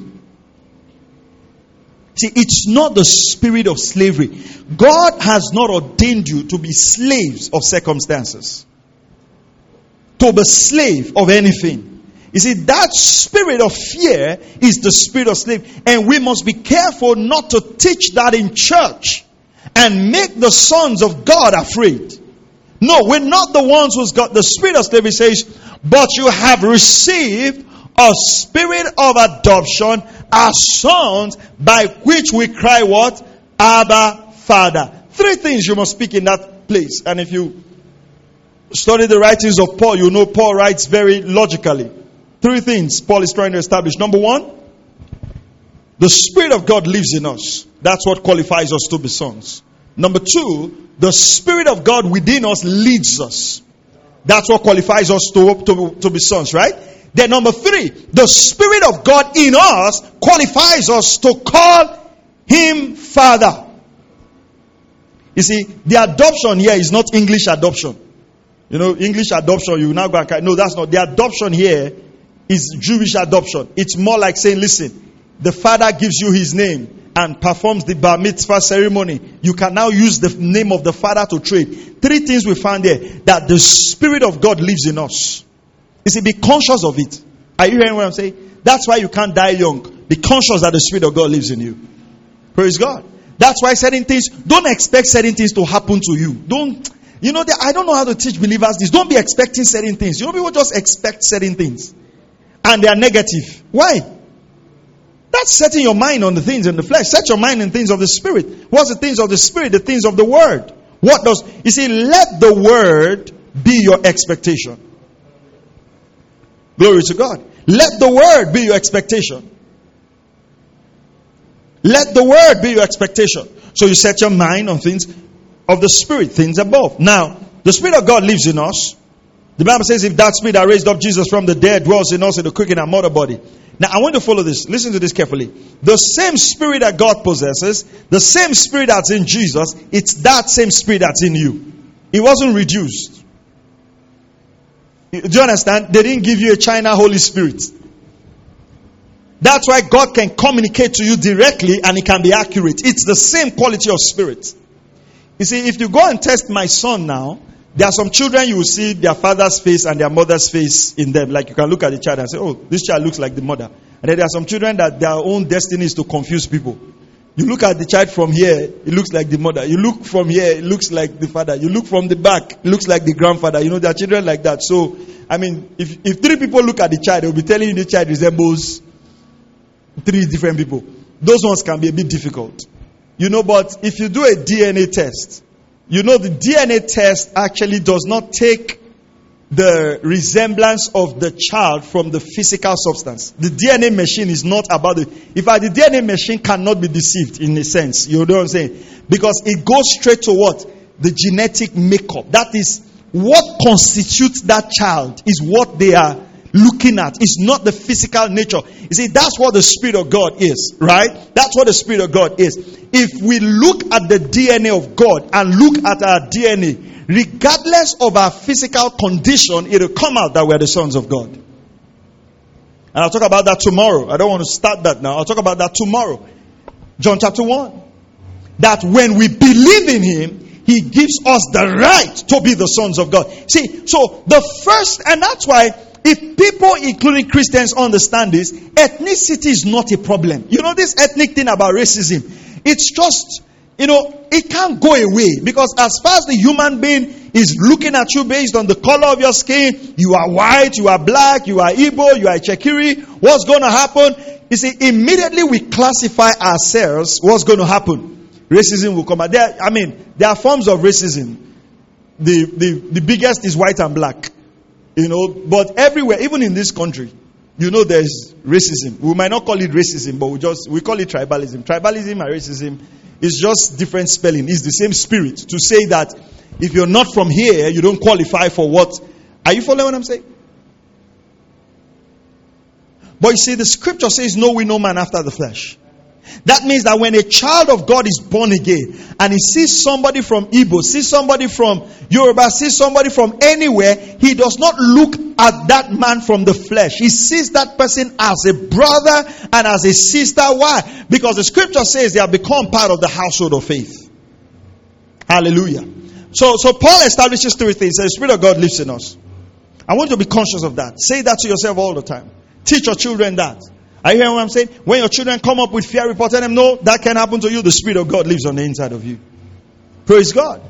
See, it's not the spirit of slavery. God has not ordained you to be slaves of circumstances, to be slave of anything. You see, that spirit of fear is the spirit of slave. And we must be careful not to teach that in church and make the sons of God afraid. No, we're not the ones who's got the spirit of slavery says, but you have received a spirit of adoption as sons by which we cry what? Abba Father. Three things you must speak in that place. And if you study the writings of Paul, you know Paul writes very logically. Three things Paul is trying to establish. Number one, the Spirit of God lives in us. That's what qualifies us to be sons. Number two, the Spirit of God within us leads us. That's what qualifies us to, to, to be sons, right? Then number three, the Spirit of God in us qualifies us to call Him Father. You see, the adoption here is not English adoption. You know, English adoption, you now go and no, that's not. The adoption here is Jewish adoption. It's more like saying, listen, the father gives you his name and performs the bar mitzvah ceremony. You can now use the name of the father to trade. Three things we found there that the Spirit of God lives in us. You see, be conscious of it. Are you hearing what I'm saying? That's why you can't die young. Be conscious that the Spirit of God lives in you. Praise God. That's why certain things, don't expect certain things to happen to you. Don't, you know, I don't know how to teach believers this. Don't be expecting certain things. You know, people just expect certain things and they are negative. Why? That's setting your mind on the things in the flesh. Set your mind in things of the spirit. What's the things of the spirit? The things of the word. What does, you see, let the word be your expectation. Glory to God. Let the word be your expectation. Let the word be your expectation. So you set your mind on things of the spirit, things above. Now, the spirit of God lives in us. The Bible says, if that spirit that raised up Jesus from the dead dwells in us in the quickened and mortal body. Now, I want to follow this. Listen to this carefully. The same spirit that God possesses, the same spirit that's in Jesus, it's that same spirit that's in you. It wasn't reduced. Do you understand? They didn't give you a China Holy Spirit. That's why God can communicate to you directly and it can be accurate. It's the same quality of spirit. You see, if you go and test my son now, there are some children you will see their father's face and their mother's face in them. Like you can look at the child and say, oh, this child looks like the mother. And then there are some children that their own destiny is to confuse people. You look at the child from here, it looks like the mother. You look from here, it looks like the father. You look from the back, it looks like the grandfather. You know, there are children like that. So, I mean, if, if three people look at the child, they'll be telling you the child resembles three different people. Those ones can be a bit difficult. You know, but if you do a DNA test, you know, the DNA test actually does not take the resemblance of the child from the physical substance. The DNA machine is not about. In fact, the DNA machine cannot be deceived in a sense. You know what I'm saying? Because it goes straight to what? The genetic makeup. That is what constitutes that child, is what they are looking at. It's not the physical nature. You see, that's what the Spirit of God is, right? That's what the Spirit of God is. If we look at the DNA of God and look at our DNA, regardless of our physical condition, it will come out that we're the sons of God. And I'll talk about that tomorrow. I don't want to start that now. I'll talk about that tomorrow. John chapter 1. That when we believe in Him, He gives us the right to be the sons of God. See, so the first, and that's why if people, including Christians, understand this, ethnicity is not a problem. You know, this ethnic thing about racism, it's just, you know, it can't go away because as far as the human being is looking at you based on the color of your skin, you are white, you are black, you are Igbo, you are Itsekiri, what's going to happen? You see, immediately we classify ourselves, what's going to happen? Racism will come out. There, I mean, there are forms of racism. The, the, the biggest is white and black. You know, but everywhere, even in this country, you know there's racism. We might not call it racism, but we just we call it tribalism. Tribalism and racism is just different spelling. It's the same spirit to say that if you're not from here, you don't qualify for what. Are you following what I'm saying? But you see, the scripture says, "No, we no man after the flesh." That means that when a child of God is born again and he sees somebody from Igbo, sees somebody from Yoruba, sees somebody from anywhere, he does not look at that man from the flesh. He sees that person as a brother and as a sister. Why? Because the scripture says they have become part of the household of faith. Hallelujah. So, so Paul establishes three things. The Spirit of God lives in us. I want you to be conscious of that. Say that to yourself all the time. Teach your children that. Are you hearing what I'm saying? When your children come up with fear report, them, no, that can happen to you. The Spirit of God lives on the inside of you. Praise God.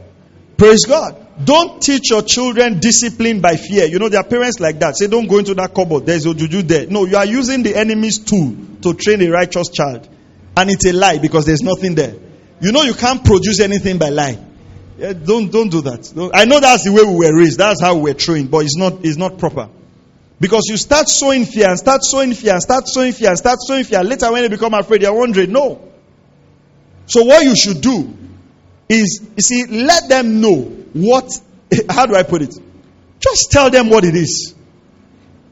Praise God. Don't teach your children discipline by fear. You know, there are parents like that. Say, don't go into that cupboard. There's a juju there. No, you are using the enemy's tool to train a righteous child. And it's a lie because there's nothing there. You know, you can't produce anything by lie. Yeah, don't, don't do that. I know that's the way we were raised. That's how we were trained, but it's not, it's not proper. Because you start sowing fear and start sowing fear and start sowing fear and start sowing fear. Later, when they become afraid, they're wondering, no. So, what you should do is, you see, let them know what, how do I put it? Just tell them what it is.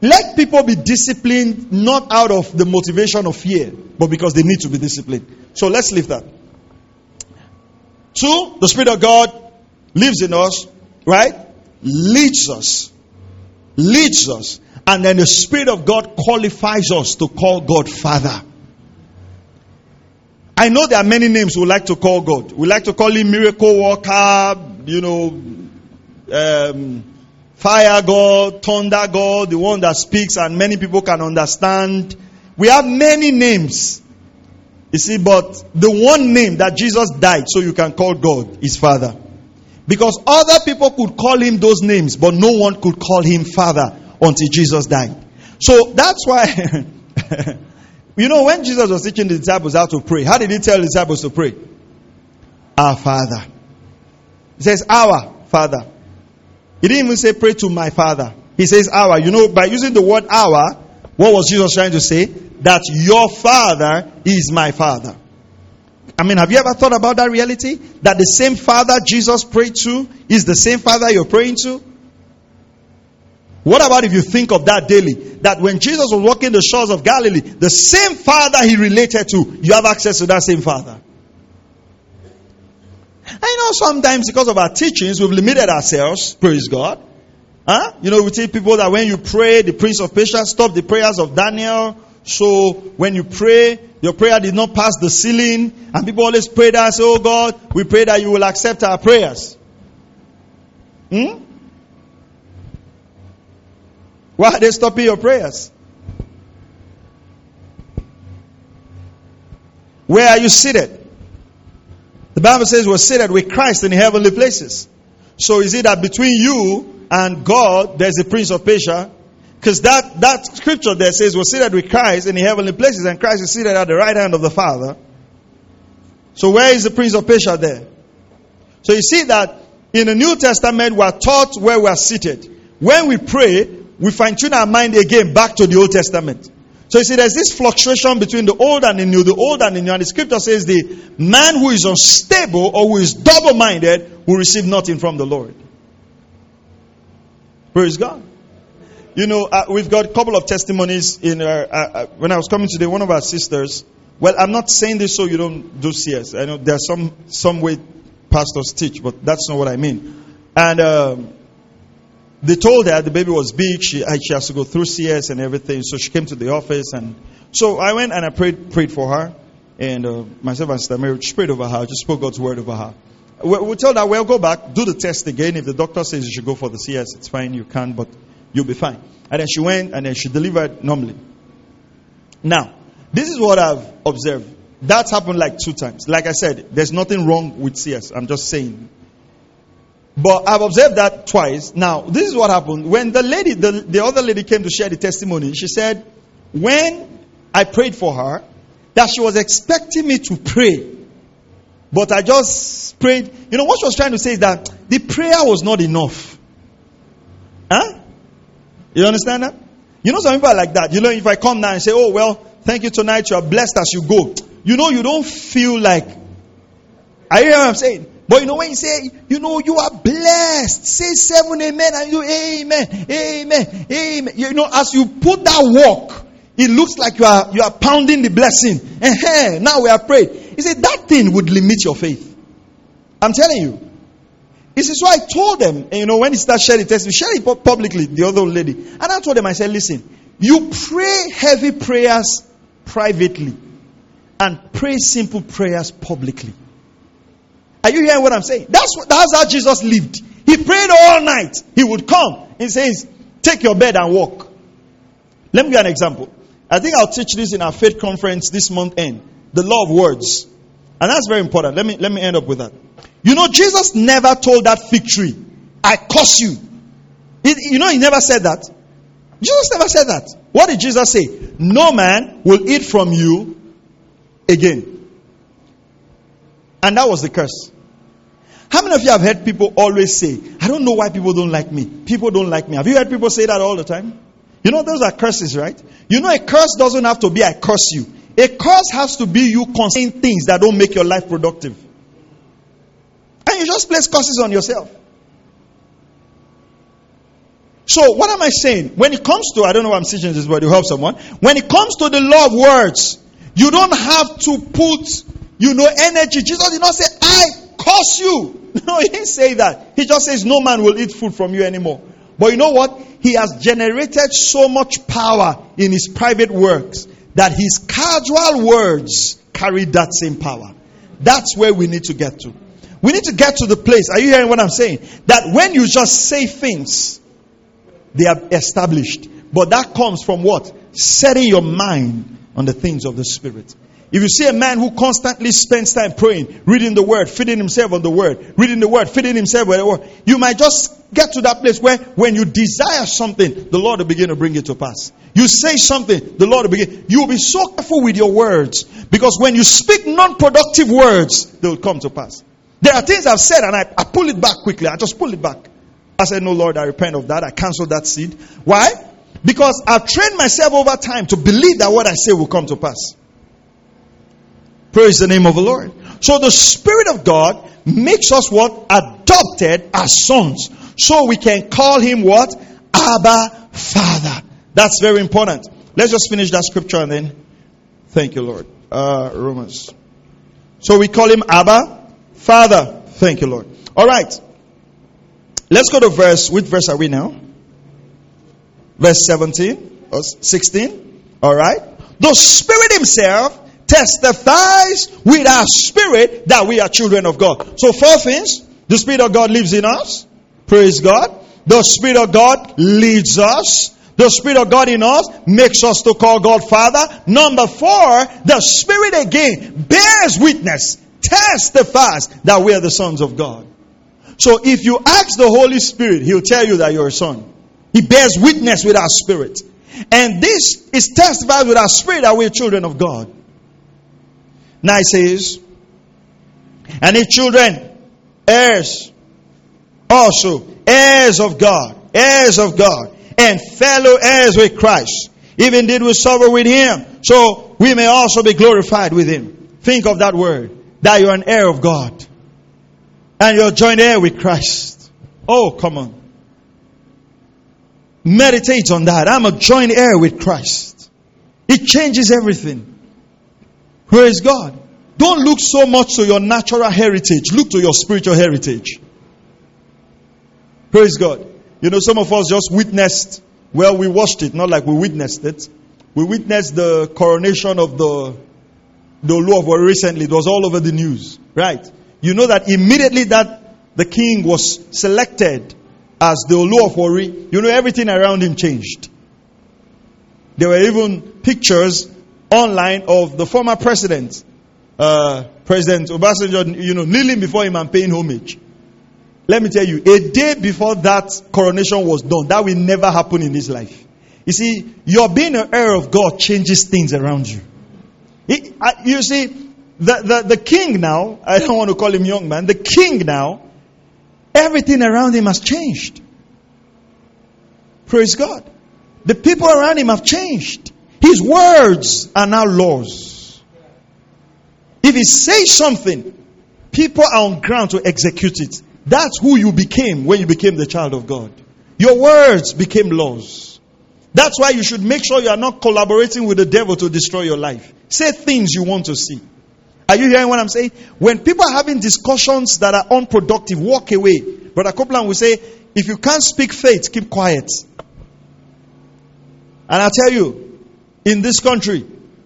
Let people be disciplined not out of the motivation of fear, but because they need to be disciplined. So, let's leave that. Two, the Spirit of God lives in us, right? Leads us. Leads us. And then the Spirit of God qualifies us to call God Father. I know there are many names we like to call God. We like to call him miracle worker, you know, um, fire God, thunder God, the one that speaks and many people can understand. We have many names. You see, but the one name that Jesus died so you can call God is Father. Because other people could call him those names, but no one could call him Father until Jesus died. So that's why, you know, when Jesus was teaching the disciples how to pray, how did he tell the disciples to pray? Our Father. He says, Our Father. He didn't even say, Pray to my Father. He says, Our. You know, by using the word our, what was Jesus trying to say? That your Father is my Father. I mean, have you ever thought about that reality? That the same Father Jesus prayed to is the same Father you're praying to? What about if you think of that daily? That when Jesus was walking the shores of Galilee, the same Father he related to, you have access to that same Father. I know sometimes because of our teachings, we've limited ourselves. Praise God. Huh? You know, we tell people that when you pray, the Prince of Persia stopped the prayers of Daniel. So when you pray, your prayer did not pass the ceiling. And people always pray that say, Oh God, we pray that you will accept our prayers. Hmm? Why are they stopping your prayers? Where are you seated? The Bible says we're seated with Christ in heavenly places. So is it that between you and God there's a prince of Persia? Because that, that scripture there says we're seated with Christ in the heavenly places and Christ is seated at the right hand of the Father. So where is the prince of Persia there? So you see that in the New Testament we're taught where we're seated. When we pray, we fine tune our mind again back to the Old Testament. So you see, there's this fluctuation between the old and the new, the old and the new. And the scripture says the man who is unstable or who is double minded will receive nothing from the Lord. Praise God. you know, uh, we've got a couple of testimonies in our, uh, uh, when I was coming today, one of our sisters, well, I'm not saying this so you don't do CS. I know there's some, some way pastors teach, but that's not what I mean. And, um, they told her the baby was big. She, uh, she has to go through CS and everything. So she came to the office. And so I went and I prayed, prayed for her. And uh, myself and Sister Mary prayed over her. Just spoke God's word over her. We, we told her, well, go back, do the test again. If the doctor says you should go for the CS, it's fine. You can, but you'll be fine. And then she went and then she delivered normally. Now, this is what I've observed. That's happened like two times. Like I said, there's nothing wrong with CS. I'm just saying. But I've observed that twice. Now, this is what happened. When the lady, the, the other lady came to share the testimony, she said, when I prayed for her, that she was expecting me to pray. But I just prayed. You know, what she was trying to say is that the prayer was not enough. Huh? You understand that? You know, some people are like that. You know, if I come now and say, oh, well, thank you tonight, you are blessed as you go. You know, you don't feel like. I hear what I'm saying? But you know, when you say, you know, you are blessed, say seven amen and you amen, amen, amen. You know, as you put that walk, it looks like you are, you are pounding the blessing. And now we are praying. He said that thing would limit your faith. I'm telling you. This is why I told them, and you know, when he started sharing the testimony, share it publicly, the other lady. And I told them, I said, listen, you pray heavy prayers privately and pray simple prayers publicly. Are you hearing what I'm saying? That's, what, that's how Jesus lived. He prayed all night. He would come. He says, Take your bed and walk. Let me give you an example. I think I'll teach this in our faith conference this month end. The law of words. And that's very important. Let me, let me end up with that. You know, Jesus never told that fig tree, I curse you. You know, he never said that. Jesus never said that. What did Jesus say? No man will eat from you again. And that was the curse. How many of you have heard people always say, I don't know why people don't like me. People don't like me. Have you heard people say that all the time? You know, those are curses, right? You know, a curse doesn't have to be I curse you. A curse has to be you saying things that don't make your life productive. And you just place curses on yourself. So, what am I saying? When it comes to, I don't know why I'm teaching this, but to help someone. When it comes to the law of words, you don't have to put, you know, energy. Jesus did not say, I curse you. No, he didn't say that. He just says, No man will eat food from you anymore. But you know what? He has generated so much power in his private works that his casual words carry that same power. That's where we need to get to. We need to get to the place. Are you hearing what I'm saying? That when you just say things, they are established. But that comes from what? Setting your mind on the things of the Spirit. If you see a man who constantly spends time praying, reading the word, feeding himself on the word, reading the word, feeding himself on the word, you might just get to that place where when you desire something, the Lord will begin to bring it to pass. You say something, the Lord will begin. You will be so careful with your words because when you speak non-productive words, they will come to pass. There are things I've said and I, I pull it back quickly. I just pull it back. I said, No, Lord, I repent of that. I cancel that seed. Why? Because I've trained myself over time to believe that what I say will come to pass. Praise the name of the Lord. So the Spirit of God makes us what? Adopted as sons. So we can call him what? Abba Father. That's very important. Let's just finish that scripture and then thank you, Lord. Uh, Romans. So we call him Abba Father. Thank you, Lord. All right. Let's go to verse. Which verse are we now? Verse 17 or 16. All right. The Spirit Himself testifies with our spirit that we are children of God. So, four things the Spirit of God lives in us. Praise God. The Spirit of God leads us. The Spirit of God in us makes us to call God Father. Number four, the Spirit again bears witness, testifies that we are the sons of God. So if you ask the Holy Spirit, He'll tell you that you're a son. He bears witness with our spirit. And this is testified with our spirit that we're children of God. Now it says, and if children, heirs, also heirs of God, heirs of God, and fellow heirs with Christ, even did we suffer with him, so we may also be glorified with him. Think of that word, that you're an heir of God, and you're joint heir with Christ. Oh, come on. Meditate on that. I'm a joint heir with Christ. It changes everything. Praise God. Don't look so much to your natural heritage. Look to your spiritual heritage. Praise God. You know, some of us just witnessed, well, we watched it, not like we witnessed it. We witnessed the coronation of the, the Olu of Warri recently. It was all over the news. Right. You know that immediately that the king was selected as the Olu of Warri, you know everything around him changed. There were even pictures online of the former president, uh, President Obasanjo, you know, kneeling before him and paying homage. Let me tell you, a day before that coronation was done, that will never happen in his life. You see, your being an heir of God changes things around you. Uh, you see, the, the, the king now, I don't want to call him young man, the king now, everything around him has changed. Praise God. The people around him have changed. His words are now laws. If he says something, people are on ground to execute it. That's who you became when you became the child of God. Your words became laws. That's why you should make sure you are not collaborating with the devil to destroy your life. Say things you want to see. Are you hearing what I'm saying? When people are having discussions that are unproductive, walk away. Brother Copeland will say, if you can't speak faith, keep quiet. And I tell you, in this country,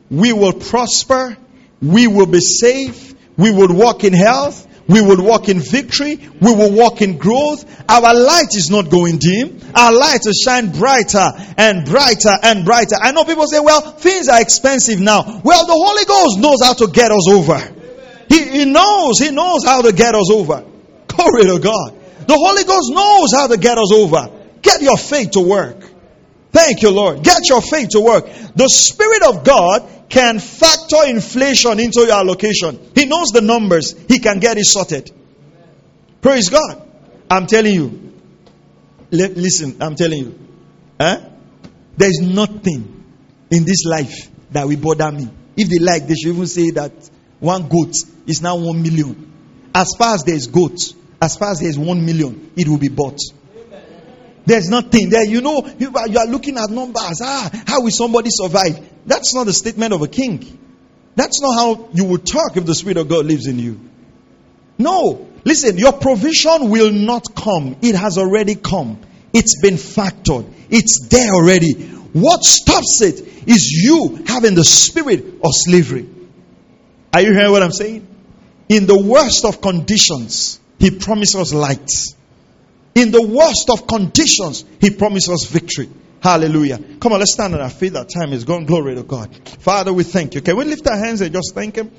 we will prosper, we will be safe, we will walk in health, we will walk in victory. We will walk in growth. Our light is not going dim. Our light will shine brighter and brighter and brighter. I know people say, well, things are expensive now. Well, the Holy Ghost knows how to get us over. He, he knows, He knows how to get us over. Glory to God. The Holy Ghost knows how to get us over. Get your faith to work. Thank you, Lord. Get your faith to work. The Spirit of God can factor inflation into your allocation. He knows the numbers. He can get it sorted. Praise God. I'm telling you. listen, I'm telling you. Eh? There's nothing in this life that will bother me. If they like, they should even say that one goat is now one million. As far as there's goats, as far as there's one million, it will be bought. There's nothing there. You know, you are, you are looking at numbers. Ah, how will somebody survive? That's not the statement of a king. That's not how you would talk if the Spirit of God lives in you. No. Listen, your provision will not come. It has already come. It's been factored. It's there already. What stops it is you having the spirit of slavery. Are you hearing what I'm saying? In the worst of conditions, He promises light. In the worst of conditions, He promises us victory. Hallelujah. Come on, let's stand on our feet. That time is gone. Glory to God. Father, we thank you. Can we lift our hands and just thank Him?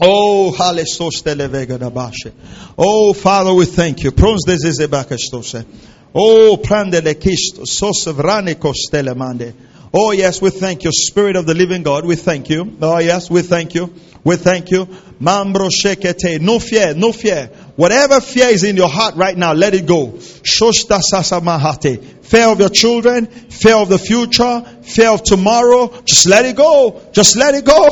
Oh, hallelujah! Oh, Father, we thank you. Oh. Oh, yes, we thank you, Spirit of the living God. We thank you. Oh, yes, we thank you. We thank you. Mambro shekete. No fear, no fear. Whatever fear is in your heart right now, let it go. Shoshta sasamahate. Fear of your children, fear of the future, fear of tomorrow. Just let it go. Just let it go.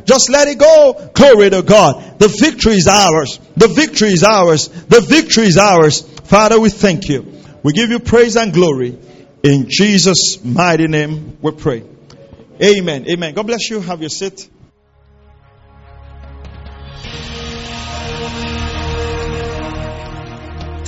Just let it go. Glory to God. The victory is ours. The victory is ours. The victory is ours. Father, we thank you. We give you praise and glory. In Jesus' mighty name we pray. Amen. Amen. God bless you. Have your seat.